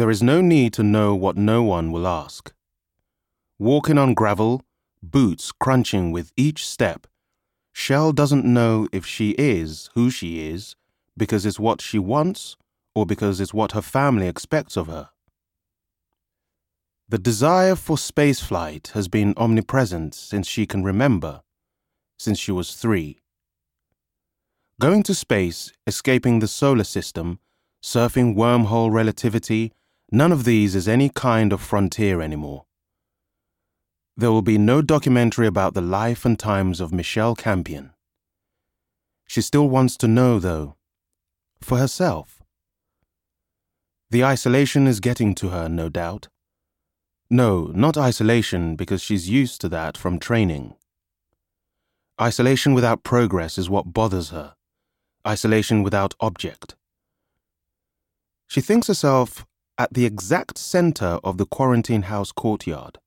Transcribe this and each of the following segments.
There is no need to know what no one will ask. Walking on gravel, boots crunching with each step, Shell doesn't know if she is who she is because it's what she wants or because it's what her family expects of her. The desire for spaceflight has been omnipresent since she can remember, since she was three. Going to space, escaping the solar system, surfing wormhole relativity, none of these is any kind of frontier anymore. There will be no documentary about the life and times of Michelle Campion. She still wants to know, though, for herself. The isolation is getting to her, no doubt. No, not isolation because she's used to that from training. Isolation without progress is what bothers her. Isolation without object. She thinks herself at the exact center of the quarantine house courtyard.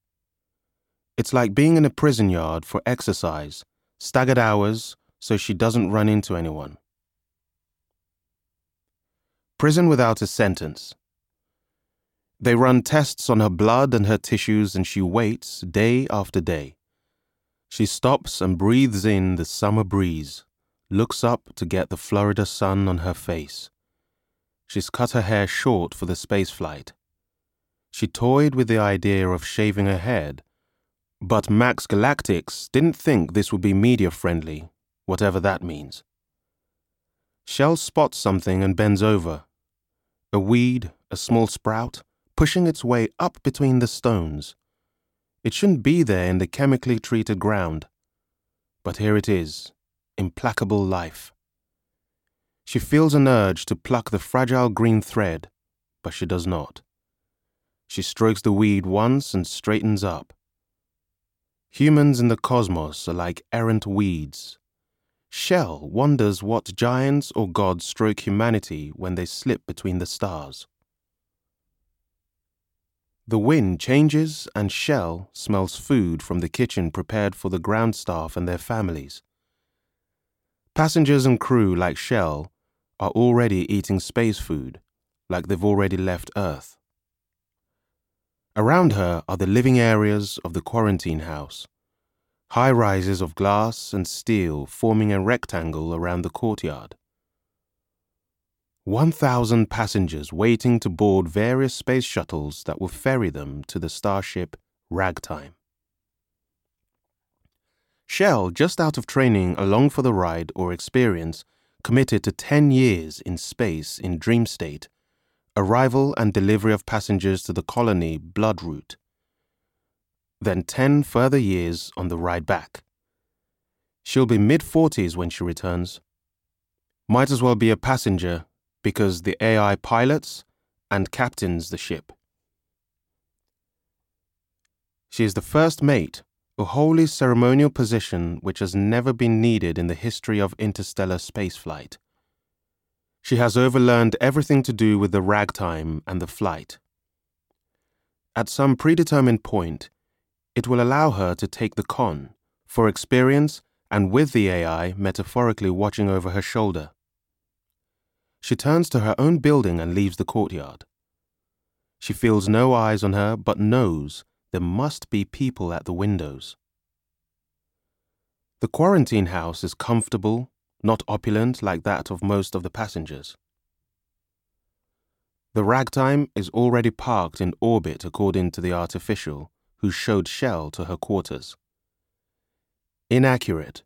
It's like being in a prison yard for exercise, staggered hours so she doesn't run into anyone. Prison without a sentence. They run tests on her blood and her tissues, and she waits day after day. She stops and breathes in the summer breeze, looks up to get the Florida sun on her face. She's cut her hair short for the space flight. She toyed with the idea of shaving her head, but Max Galactics didn't think this would be media friendly, whatever that means. Shell spots something and bends over. A weed, a small sprout, pushing its way up between the stones. It shouldn't be there in the chemically treated ground. But here it is, implacable life. She feels an urge to pluck the fragile green thread, but she does not. She strokes the weed once and straightens up. Humans in the cosmos are like errant weeds. Shell wonders what giants or gods stroke humanity when they slip between the stars. The wind changes, and Shell smells food from the kitchen prepared for the ground staff and their families. Passengers and crew, like Shell, are already eating space food, like they've already left Earth. Around her are the living areas of the quarantine house, high rises of glass and steel forming a rectangle around the courtyard. 1,000 passengers waiting to board various space shuttles that will ferry them to the starship Ragtime. Shell, just out of training along for the ride or experience, committed to 10 years in space in dream state, arrival and delivery of passengers to the colony Bloodroot, then 10 further years on the ride back. She'll be mid 40s when she returns. Might as well be a passenger because the AI pilots and captains the ship. She is the first mate, a wholly ceremonial position which has never been needed in the history of interstellar spaceflight. She has overlearned everything to do with the ragtime and the flight. At some predetermined point, it will allow her to take the con, for experience and with the AI metaphorically watching over her shoulder. She turns to her own building and leaves the courtyard. She feels no eyes on her, but knows there must be people at the windows. The quarantine house is comfortable, not opulent like that of most of the passengers. The ragtime is already parked in orbit according to the artificial, who showed Shell to her quarters. Inaccurate.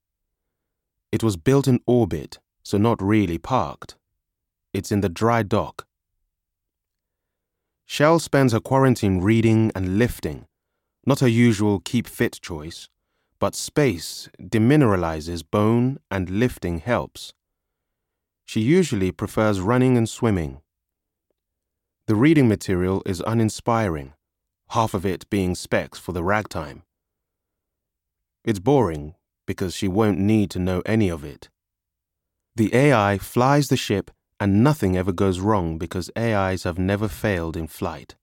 It was built in orbit, so not really parked. It's in the dry dock. Shell spends her quarantine reading and lifting, not her usual keep fit choice, but space demineralizes bone and lifting helps. She usually prefers running and swimming. The reading material is uninspiring, half of it being specs for the ragtime. It's boring because she won't need to know any of it. The AI flies the ship and nothing ever goes wrong because AIs have never failed in flight.